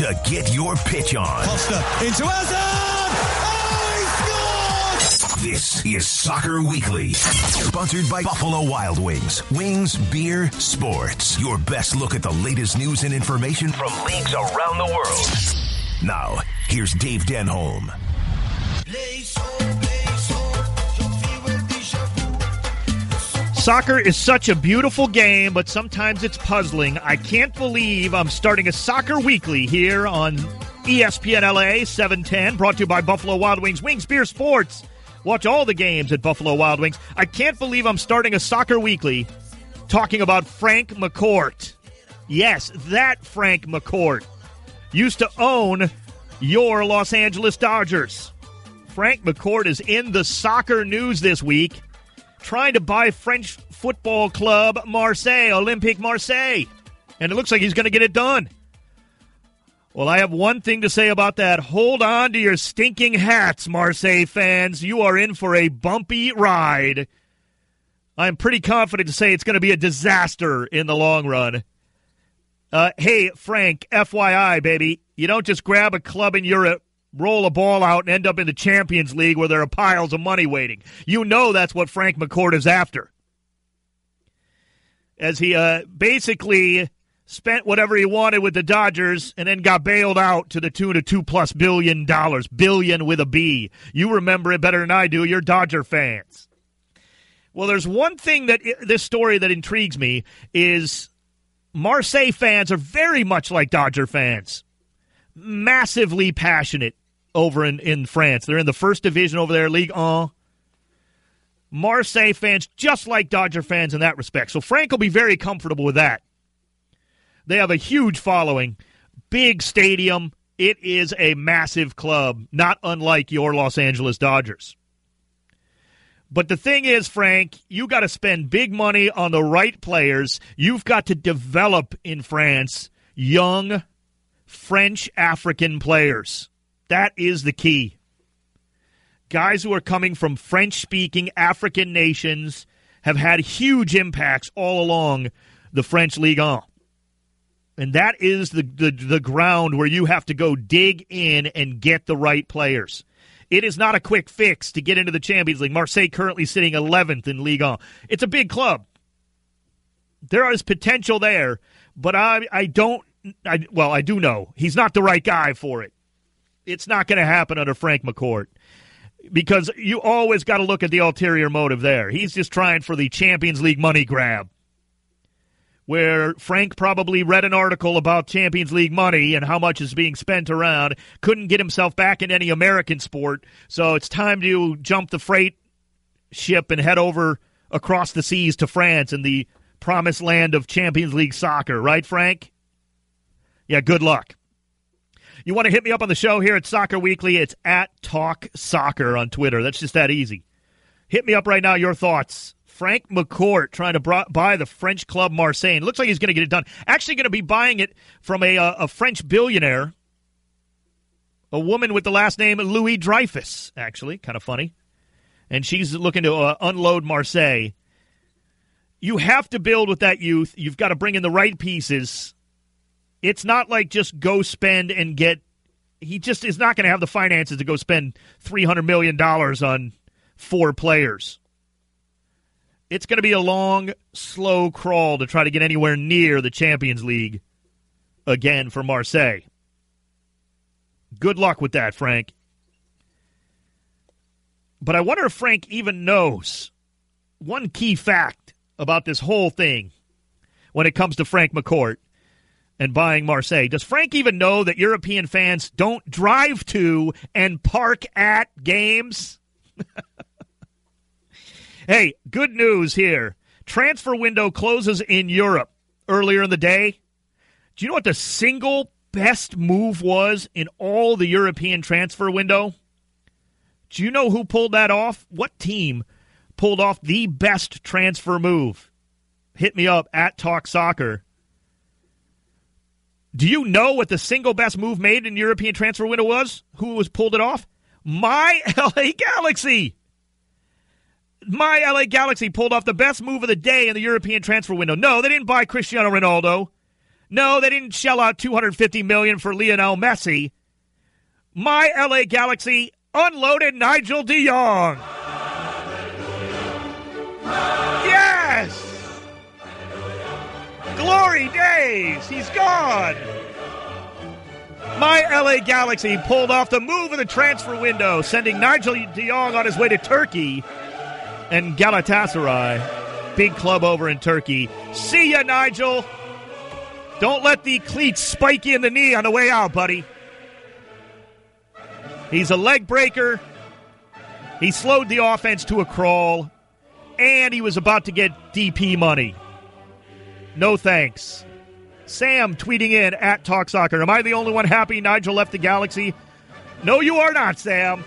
to get your pitch on. Costa into Hazard! Oh, he! This is Soccer Weekly, sponsored by Buffalo Wild Wings. Wings, beer, sports. Your best look at the latest news and information from leagues around the world. Now, here's Dave Denholm. Soccer is such a beautiful game, but sometimes it's puzzling. I can't believe I'm starting a Soccer Weekly here on ESPN LA 710, brought to you by Buffalo Wild Wings. Wings Beer Sports. Watch all the games at Buffalo Wild Wings. I can't believe I'm starting a Soccer Weekly talking about Frank McCourt. Yes, that Frank McCourt used to own your Los Angeles Dodgers. Frank McCourt is in the soccer news this week trying to buy French football club Marseille, Olympique Marseille. And it looks like he's going to get it done. Well, I have one thing to say about that. Hold on to your stinking hats, Marseille fans. You are in for a bumpy ride. I'm pretty confident to say it's going to be a disaster in the long run. Uh, hey, Frank, FYI, baby, you don't just grab a club in Europe roll a ball out and end up in the Champions League where there are piles of money waiting. You know that's what Frank McCourt is after. As he uh, basically spent whatever he wanted with the Dodgers and then got bailed out to the tune of two plus billion dollars, billion with a B. You remember it better than I do. You're Dodger fans. Well, there's one thing that this story that intrigues me is Marseille fans are very much like Dodger fans massively passionate over in, in France. They're in the first division over there, Ligue 1. Marseille fans, just like Dodger fans in that respect. So Frank will be very comfortable with that. They have a huge following, big stadium. It is a massive club, not unlike your Los Angeles Dodgers. But the thing is, Frank, you got to spend big money on the right players. You've got to develop in France young French African players. That is the key. Guys who are coming from French speaking African nations have had huge impacts all along the French Ligue 1. And that is the, the, the ground where you have to go dig in and get the right players. It is not a quick fix to get into the Champions League. Marseille currently sitting 11th in Ligue 1. It's a big club. There is potential there, but I, I don't I, well, I do know he's not the right guy for it. It's not going to happen under Frank McCourt because you always got to look at the ulterior motive there. He's just trying for the Champions League money grab. Where Frank probably read an article about Champions League money and how much is being spent around, couldn't get himself back in any American sport, so it's time to jump the freight ship and head over across the seas to France and the promised land of Champions League soccer, right, Frank? Yeah, good luck. You want to hit me up on the show here at Soccer Weekly? It's at Talk Soccer on Twitter. That's just that easy. Hit me up right now. Your thoughts. Frank McCourt trying to buy the French club Marseille. Looks like he's going to get it done. Actually, going to be buying it from a, a French billionaire, a woman with the last name Louis Dreyfus. Actually, kind of funny, and she's looking to uh, unload Marseille. You have to build with that youth. You've got to bring in the right pieces it's not like just go spend and get. He just is not going to have the finances to go spend three hundred million dollars on four players. It's going to be a long, slow crawl to try to get anywhere near the Champions League again for Marseille. Good luck with that, Frank. But I wonder if Frank even knows one key fact about this whole thing when it comes to Frank McCourt and buying Marseille. Does Frank even know that European fans don't drive to and park at games? hey, good news here. Transfer window closes in Europe earlier in the day. Do you know what the single best move was in all the European transfer window? Do you know who pulled that off? What team pulled off the best transfer move? Hit me up at Talk Soccer. Do you know what the single best move made in European transfer window was? Who was pulled it off? My LA Galaxy. My LA Galaxy pulled off the best move of the day in the European transfer window. No, they didn't buy Cristiano Ronaldo. No, they didn't shell out 250 million for Lionel Messi. My LA Galaxy unloaded Nigel de Jong. Yes! Glory days! He's gone! My LA Galaxy pulled off the move of the transfer window, sending Nigel de Jong on his way to Turkey and Galatasaray, big club over in Turkey. See ya, Nigel! Don't let the cleats spike you in the knee on the way out, buddy. He's a leg breaker. He slowed the offense to a crawl, and he was about to get DP money. No thanks. Sam tweeting in at Talk Soccer. Am I the only one happy Nigel left the Galaxy? No, you are not, Sam.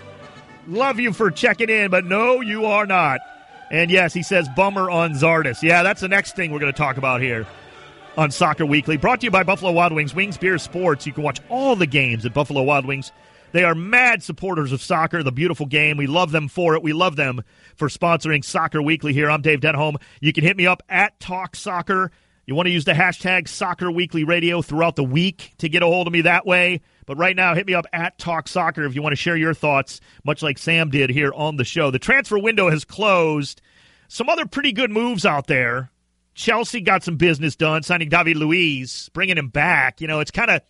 Love you for checking in, but no, you are not. And yes, he says bummer on Zardes. Yeah, that's the next thing we're going to talk about here on Soccer Weekly. Brought to you by Buffalo Wild Wings, Wings Beer Sports. You can watch all the games at Buffalo Wild Wings they are mad supporters of soccer, the beautiful game. We love them for it. We love them for sponsoring Soccer Weekly here. I'm Dave Denholm. You can hit me up at Talk Soccer. You want to use the hashtag Soccer Weekly Radio throughout the week to get a hold of me that way. But right now, hit me up at Talk Soccer if you want to share your thoughts, much like Sam did here on the show. The transfer window has closed. Some other pretty good moves out there. Chelsea got some business done, signing David Luiz, bringing him back. You know, it's kind of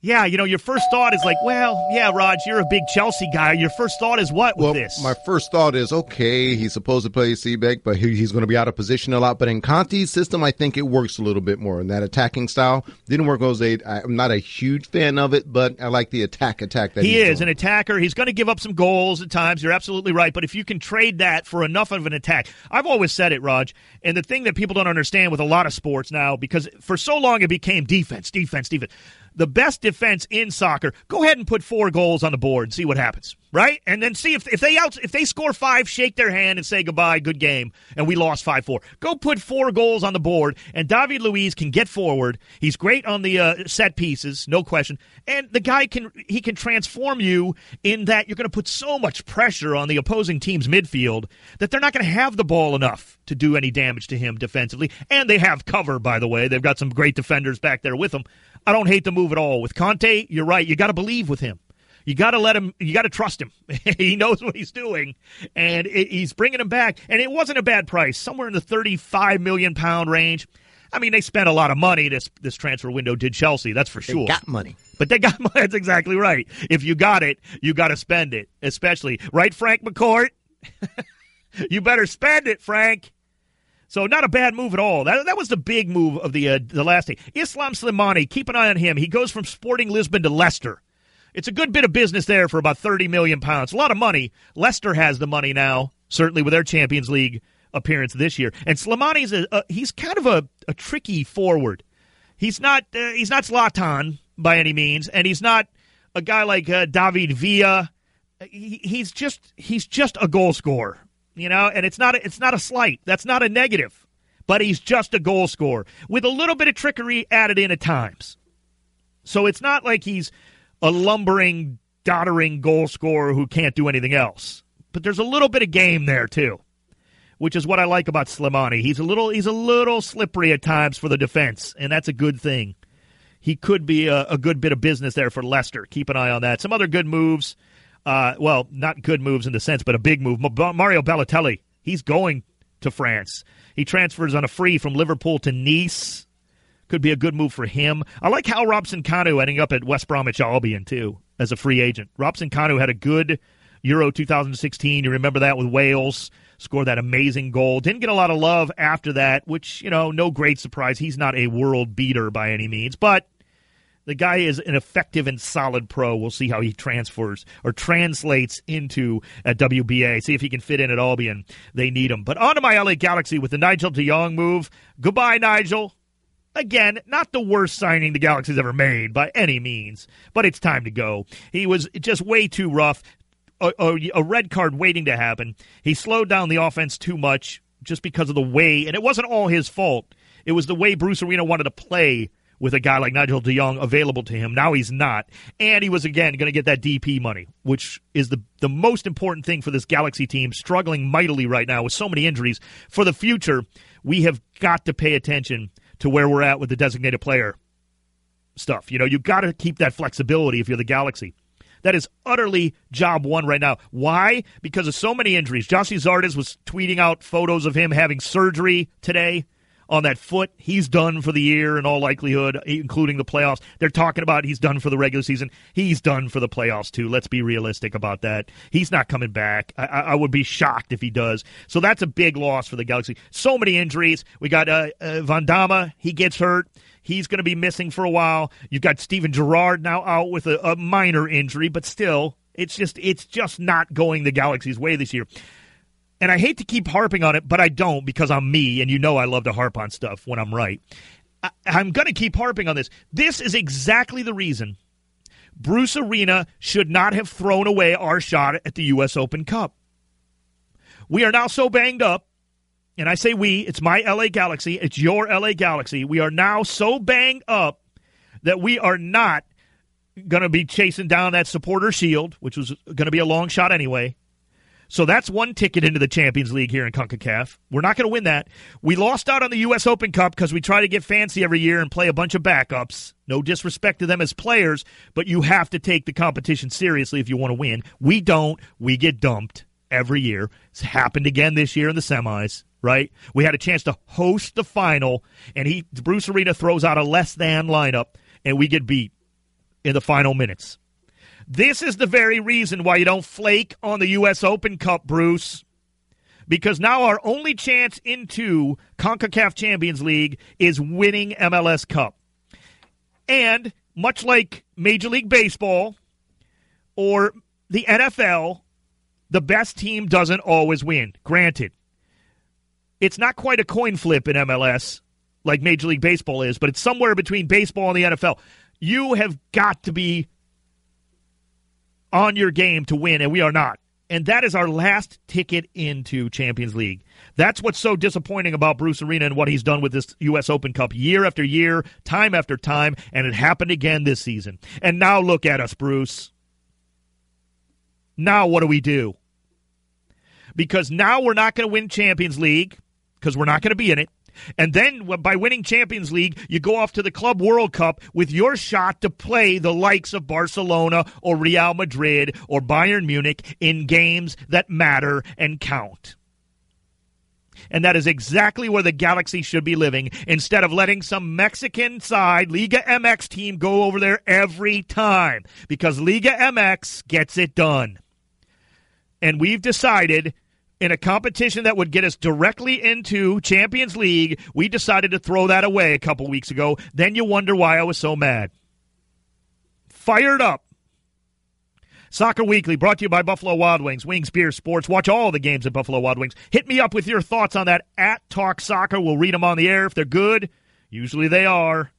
yeah, you know, your first thought is like, well, yeah, Raj, you're a big Chelsea guy. Your first thought is what with well, this? My first thought is, okay, he's supposed to play CB, but he, he's going to be out of position a lot. But in Conte's system, I think it works a little bit more. And that attacking style didn't work Jose. I'm not a huge fan of it, but I like the attack attack that he is doing. an attacker. He's going to give up some goals at times. You're absolutely right. But if you can trade that for enough of an attack, I've always said it, Raj. And the thing that people don't understand with a lot of sports now, because for so long it became defense, defense, defense the best defense in soccer, go ahead and put four goals on the board and see what happens, right? And then see if if they out if they score five, shake their hand and say goodbye, good game, and we lost five four. Go put four goals on the board, and David Luiz can get forward. He's great on the uh, set pieces, no question, and the guy can he can transform you in that you're going to put so much pressure on the opposing team's midfield that they're not going to have the ball enough to do any damage to him defensively. And they have cover, by the way. They've got some great defenders back there with them. I don't hate the move at all. With Conte, you're right. You got to believe with him. You got to let him. You got to trust him. he knows what he's doing, and it, he's bringing him back. And it wasn't a bad price, somewhere in the 35 million pound range. I mean, they spent a lot of money. This this transfer window did Chelsea. That's for sure. They got money, but they got money. That's exactly right. If you got it, you got to spend it. Especially right, Frank McCourt. you better spend it, Frank. So not a bad move at all. That, that was the big move of the uh, the last day. Islam Slimani, keep an eye on him. He goes from Sporting Lisbon to Leicester. It's a good bit of business there for about 30 million pounds. A lot of money. Leicester has the money now, certainly with their Champions League appearance this year. And Slimani's a, a he's kind of a, a tricky forward. He's not uh, he's not Zlatan by any means, and he's not a guy like uh, David Villa. He, he's just he's just a goal scorer you know, and it's not a, it's not a slight. That's not a negative. But he's just a goal scorer with a little bit of trickery added in at times. So it's not like he's a lumbering, doddering goal scorer who can't do anything else. But there's a little bit of game there too, which is what I like about Slimani. He's a little he's a little slippery at times for the defense, and that's a good thing. He could be a, a good bit of business there for Leicester. Keep an eye on that. Some other good moves. Uh, well, not good moves in the sense, but a big move. Mario Balotelli, he's going to France. He transfers on a free from Liverpool to Nice. Could be a good move for him. I like how Robson Kanu ending up at West Bromwich Albion, too, as a free agent. Robson Kanu had a good Euro 2016. You remember that with Wales. Scored that amazing goal. Didn't get a lot of love after that, which, you know, no great surprise. He's not a world beater by any means, but the guy is an effective and solid pro. We'll see how he transfers or translates into a WBA. See if he can fit in at Albion. They need him. But on to my LA Galaxy with the Nigel de Jong move. Goodbye, Nigel. Again, not the worst signing the Galaxy's ever made by any means, but it's time to go. He was just way too rough. A, a, a red card waiting to happen. He slowed down the offense too much just because of the way, and it wasn't all his fault. It was the way Bruce Arena wanted to play with a guy like Nigel de Jong available to him. Now he's not. And he was, again, going to get that DP money, which is the, the most important thing for this Galaxy team, struggling mightily right now with so many injuries. For the future, we have got to pay attention to where we're at with the designated player stuff. You know, you've got to keep that flexibility if you're the Galaxy. That is utterly job one right now. Why? Because of so many injuries. Gyasi Zardes was tweeting out photos of him having surgery today on that foot. He's done for the year in all likelihood, including the playoffs. They're talking about he's done for the regular season. He's done for the playoffs too. Let's be realistic about that. He's not coming back. I, I would be shocked if he does. So that's a big loss for the Galaxy. So many injuries. We got uh, uh, Van Damme. He gets hurt. He's going to be missing for a while. You've got Steven Gerrard now out with a, a minor injury, but still, it's just it's just not going the Galaxy's way this year and I hate to keep harping on it, but I don't because I'm me, and you know I love to harp on stuff when I'm right. I, am going to keep harping on this. This is exactly the reason Bruce Arena should not have thrown away our shot at the U.S. Open Cup. We are now so banged up, and I say we, it's my LA Galaxy, it's your LA Galaxy. We are now so banged up that we are not going to be chasing down that supporter shield, which was going to be a long shot anyway. So that's one ticket into the Champions League here in CONCACAF. We're not going to win that. We lost out on the U.S. Open Cup because we try to get fancy every year and play a bunch of backups. No disrespect to them as players, but you have to take the competition seriously if you want to win. We don't. We get dumped every year. It's happened again this year in the semis, right? We had a chance to host the final, and he Bruce Arena throws out a less than lineup, and we get beat in the final minutes. This is the very reason why you don't flake on the U.S. Open Cup, Bruce. Because now our only chance into CONCACAF Champions League is winning MLS Cup. And much like Major League Baseball or the NFL, the best team doesn't always win. Granted, it's not quite a coin flip in MLS like Major League Baseball is, but it's somewhere between baseball and the NFL. You have got to be on your game to win, and we are not. And that is our last ticket into Champions League. That's what's so disappointing about Bruce Arena and what he's done with this U.S. Open Cup year after year, time after time, and it happened again this season. And now look at us, Bruce. Now what do we do? Because now we're not going to win Champions League because we're not going to be in it. And then by winning Champions League, you go off to the Club World Cup with your shot to play the likes of Barcelona or Real Madrid or Bayern Munich in games that matter and count. And that is exactly where the Galaxy should be living instead of letting some Mexican side, Liga MX team, go over there every time because Liga MX gets it done. And we've decided in a competition that would get us directly into Champions League, we decided to throw that away a couple weeks ago. Then you wonder why I was so mad. Fired up. Soccer Weekly brought to you by Buffalo Wild Wings, Wings Beer Sports. Watch all the games at Buffalo Wild Wings. Hit me up with your thoughts on that at Talk Soccer. We'll read them on the air if they're good. Usually they are.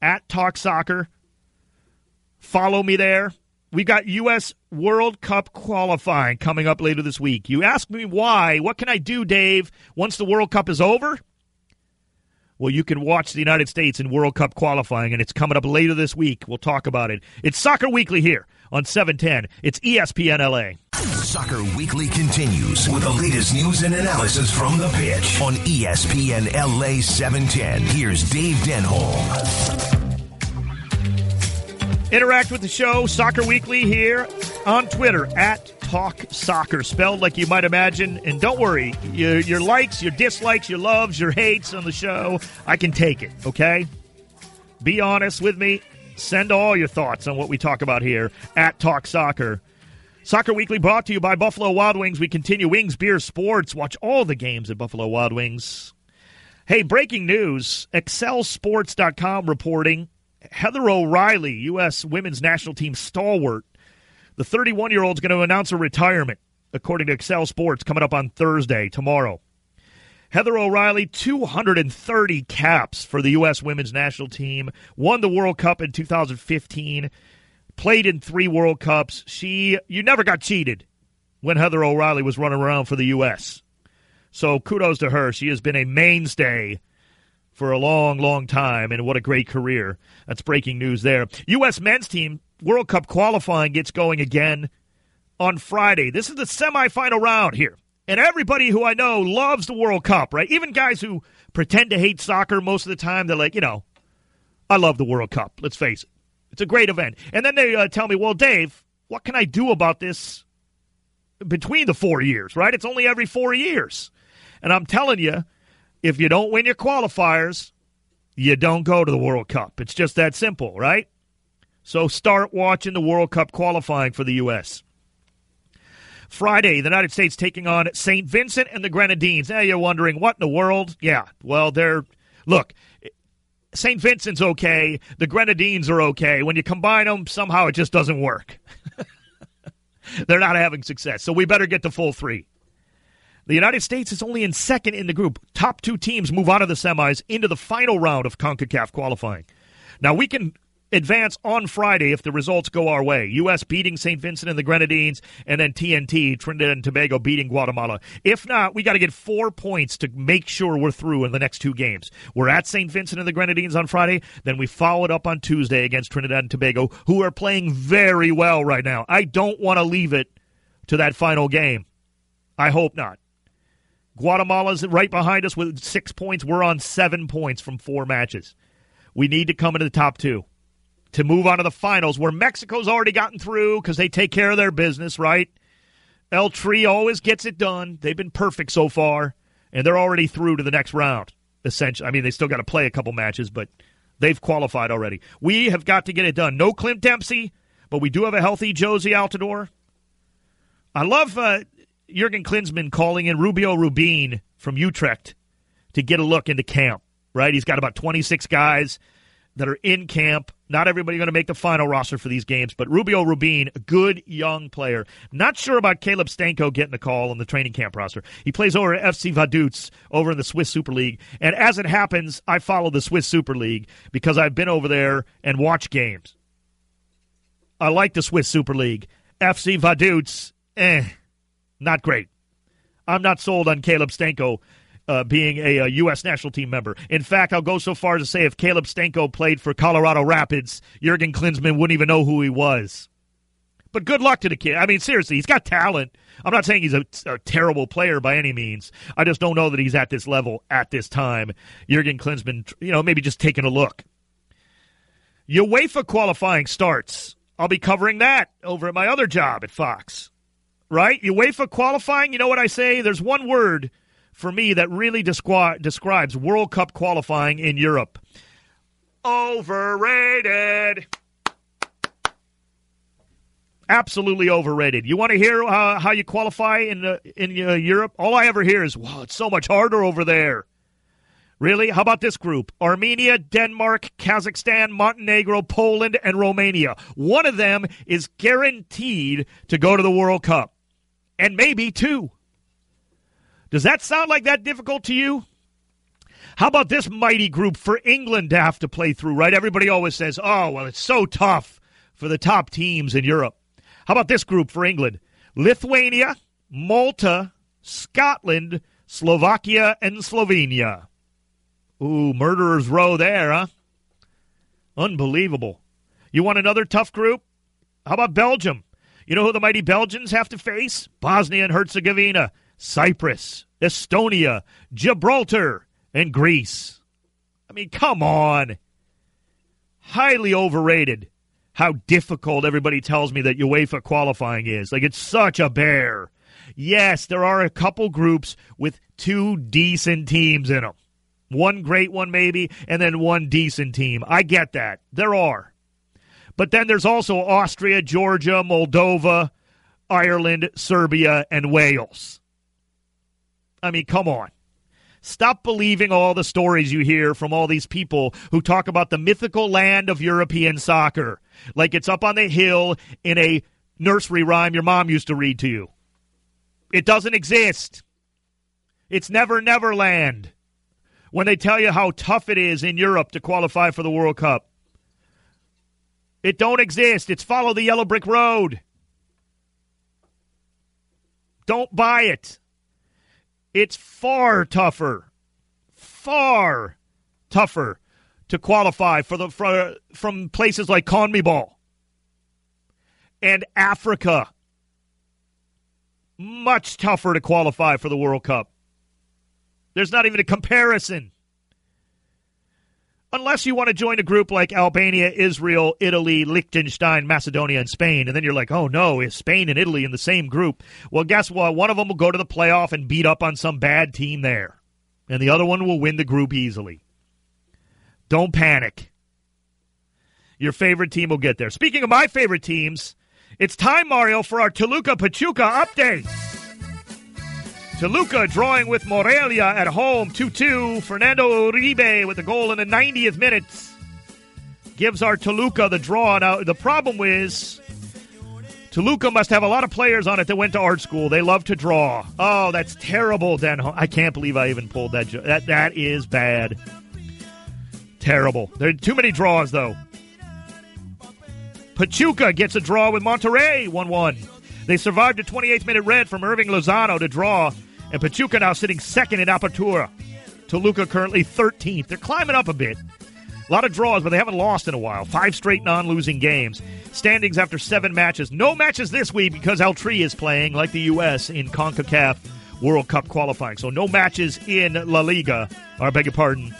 At Talk Soccer. Follow me there. We got U.S. World Cup qualifying coming up later this week. You ask me why. What can I do, Dave, once the World Cup is over? Well, you can watch the United States in World Cup qualifying, and it's coming up later this week. We'll talk about it. It's Soccer Weekly here on 710. It's ESPN LA. Soccer Weekly continues with the latest news and analysis from the pitch on ESPN LA 710. Here's Dave Denholm. Interact with the show, Soccer Weekly, here on Twitter at Talk Soccer, spelled like you might imagine. And don't worry, your, your likes, your dislikes, your loves, your hates on the show, I can take it, okay? Be honest with me. Send all your thoughts on what we talk about here at Talk Soccer. Soccer Weekly brought to you by Buffalo Wild Wings. We continue Wings Beer Sports. Watch all the games at Buffalo Wild Wings. Hey, breaking news. ExcelSports.com reporting Heather O'Reilly, U.S. women's national team stalwart, the 31 year old is going to announce a retirement, according to Excel Sports, coming up on Thursday, tomorrow. Heather O'Reilly, 230 caps for the U.S. women's national team, won the World Cup in 2015, played in three World Cups. She, you never got cheated when Heather O'Reilly was running around for the U.S. So kudos to her. She has been a mainstay for a long, long time, and what a great career. That's breaking news there. U.S. men's team World Cup qualifying gets going again on Friday. This is the semifinal round here And everybody who I know loves the World Cup, right? Even guys who pretend to hate soccer most of the time, they're like, you know, I love the World Cup. Let's face it. It's a great event. And then they uh, tell me, well, Dave, what can I do about this between the four years, right? It's only every four years. And I'm telling you, if you don't win your qualifiers, you don't go to the World Cup. It's just that simple, right? So start watching the World Cup qualifying for the U.S. Friday, the United States taking on St. Vincent and the Grenadines. Now you're wondering, what in the world? Yeah, well, they're. Look, St. Vincent's okay. The Grenadines are okay. When you combine them, somehow it just doesn't work. they're not having success. So we better get to full three. The United States is only in second in the group. Top two teams move out of the semis into the final round of CONCACAF qualifying. Now, we can advance on Friday if the results go our way. U.S. beating St. Vincent and the Grenadines, and then TNT, Trinidad and Tobago, beating Guatemala. If not, we got to get four points to make sure we're through in the next two games. We're at St. Vincent and the Grenadines on Friday, then we follow it up on Tuesday against Trinidad and Tobago, who are playing very well right now. I don't want to leave it to that final game. I hope not. Guatemala's right behind us with six points. We're on seven points from four matches. We need to come into the top two to move on to the finals, where Mexico's already gotten through because they take care of their business, right? El Tri always gets it done. They've been perfect so far, and they're already through to the next round. Essentially, I mean, they still got to play a couple matches, but they've qualified already. We have got to get it done. No Clint Dempsey, but we do have a healthy Jozy Altidore. I love uh, Jurgen Klinsmann calling in Rubio Rubin from Utrecht to get a look into camp. Right, he's got about 26 guys that are in camp. Not everybody going to make the final roster for these games, but Rubio Rubin, a good young player. Not sure about Caleb Stanko getting the call on the training camp roster. He plays over at FC Vaduz over in the Swiss Super League. And as it happens, I follow the Swiss Super League because I've been over there and watched games. I like the Swiss Super League. FC Vaduz, eh, not great. I'm not sold on Caleb Stanko uh, being a, a, U.S. national team member. In fact, I'll go so far as to say if Caleb Stanko played for Colorado Rapids, Jurgen Klinsmann wouldn't even know who he was. But good luck to the kid. I mean, seriously, he's got talent. I'm not saying he's a, a, terrible player by any means. I just don't know that he's at this level at this time. Jurgen Klinsmann, you know, maybe just taking a look. UEFA qualifying starts. I'll be covering that over at my other job at Fox. Right? UEFA qualifying, you know what I say? There's one word for me that really descri- describes World Cup qualifying in Europe. Overrated. Absolutely overrated. You want to hear uh, how you qualify in uh, in uh, Europe? All I ever hear is, "Wow, it's so much harder over there." Really? How about this group? Armenia, Denmark, Kazakhstan, Montenegro, Poland, and Romania. One of them is guaranteed to go to the World Cup. And maybe two. Does that sound like that difficult to you? How about this mighty group for England to have to play through, right? Everybody always says, oh, well, it's so tough for the top teams in Europe. How about this group for England? Lithuania, Malta, Scotland, Slovakia, and Slovenia. Ooh, murderer's row there, huh? Unbelievable. You want another tough group? How about Belgium? You know who the mighty Belgians have to face? Bosnia and Herzegovina, Cyprus, Estonia, Gibraltar, and Greece. I mean, come on. Highly overrated how difficult everybody tells me that UEFA qualifying is. Like, it's such a bear. Yes, there are a couple groups with two decent teams in them. One great one, maybe, and then one decent team. I get that. There are. But then there's also Austria, Georgia, Moldova, Ireland, Serbia, and Wales. I mean, come on. Stop believing all the stories you hear from all these people who talk about the mythical land of European soccer, like it's up on the hill in a nursery rhyme your mom used to read to you. It doesn't exist. It's never, never land. When they tell you how tough it is in Europe to qualify for the World Cup, it don't exist. It's follow the yellow brick road. Don't buy it. It's far tougher, far tougher to qualify for the for, from places like CONMEBOL and Africa. much tougher to qualify for the World Cup. There's not even a comparison. Unless you want to join a group like Albania, Israel, Italy, Liechtenstein, Macedonia, and Spain, and then you're like, oh no, is Spain and Italy in the same group? Well, guess what? One of them will go to the playoff and beat up on some bad team there, and the other one will win the group easily. Don't panic. Your favorite team will get there. Speaking of my favorite teams, it's time, Mario, for our Toluca Pachuca update. Toluca drawing with Morelia at home 2 2. Fernando Uribe with the goal in the 90th minute gives our Toluca the draw. Now, the problem is Toluca must have a lot of players on it that went to art school. They love to draw. Oh, that's terrible, Den. I can't believe I even pulled that. Jo- that that is bad. Terrible. There are too many draws, though. Pachuca gets a draw with Monterrey 1 1. They survived a 28th minute red from Hirving Lozano to draw, and Pachuca now sitting second in Apertura. Toluca currently 13th. They're climbing up a bit. A lot of draws, but they haven't lost in a while. Five straight non losing games. Standings after seven matches. No matches this week because El Tri is playing, like the U.S., in CONCACAF World Cup qualifying. So no matches in La Liga, or I beg your pardon,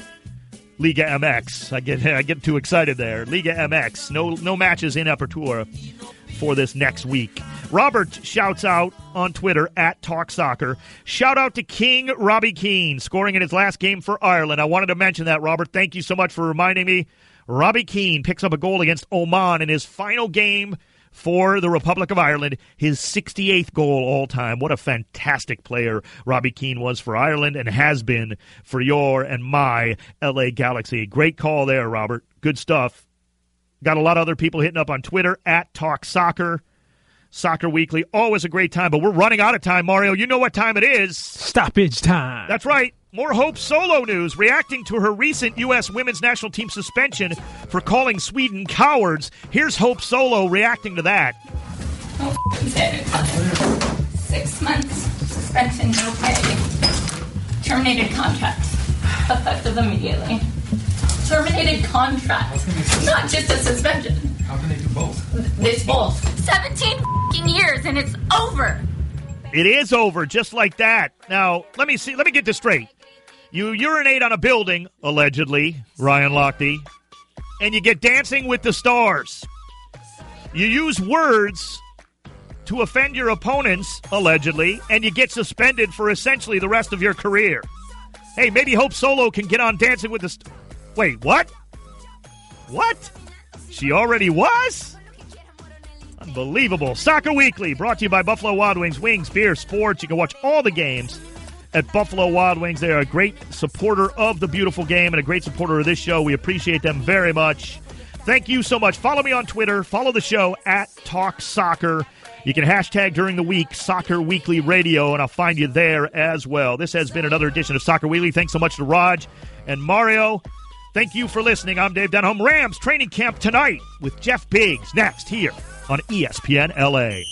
Liga MX. I get I get too excited there. Liga MX. No no matches in Apertura for this next week. Robert shouts out on Twitter at Talk Soccer. Shout out to King Robbie Keane scoring in his last game for Ireland. I wanted to mention that, Robert. Thank you so much for reminding me. Robbie Keane picks up a goal against Oman in his final game for the Republic of Ireland, his 68th goal all time. What a fantastic player Robbie Keane was for Ireland and has been for your and my LA Galaxy. Great call there, Robert. Good stuff. Got a lot of other people hitting up on Twitter at Talk Soccer. Soccer Weekly, always a great time, but we're running out of time, Mario. You know what time it is. Stoppage time. That's right. More Hope Solo news reacting to her recent U.S. women's national team suspension for calling Sweden cowards. Here's Hope Solo reacting to that. Six months suspension, no pay. Terminated contract, effective immediately. Terminated contract, not just a suspension. How can they do both? This both. 17 fing years and it's over. It is over, just like that. Now, let me see. Let me get this straight. You urinate on a building, allegedly, Ryan Lochte, and you get dancing with the stars. You use words to offend your opponents, allegedly, and you get suspended for essentially the rest of your career. Hey, maybe Hope Solo can get on Dancing with the St- Wait, what? What? She already was? Unbelievable. Soccer Weekly, brought to you by Buffalo Wild Wings, Wings, Beer, Sports. You can watch all the games at Buffalo Wild Wings. They are a great supporter of the beautiful game and a great supporter of this show. We appreciate them very much. Thank you so much. Follow me on Twitter. Follow the show at Talk Soccer. You can hashtag during the week Soccer Weekly Radio, and I'll find you there as well. This has been another edition of Soccer Weekly. Thanks so much to Raj and Mario. Thank you for listening. I'm Dave Denholm. Rams training camp tonight with Jeff Biggs next here on ESPN LA.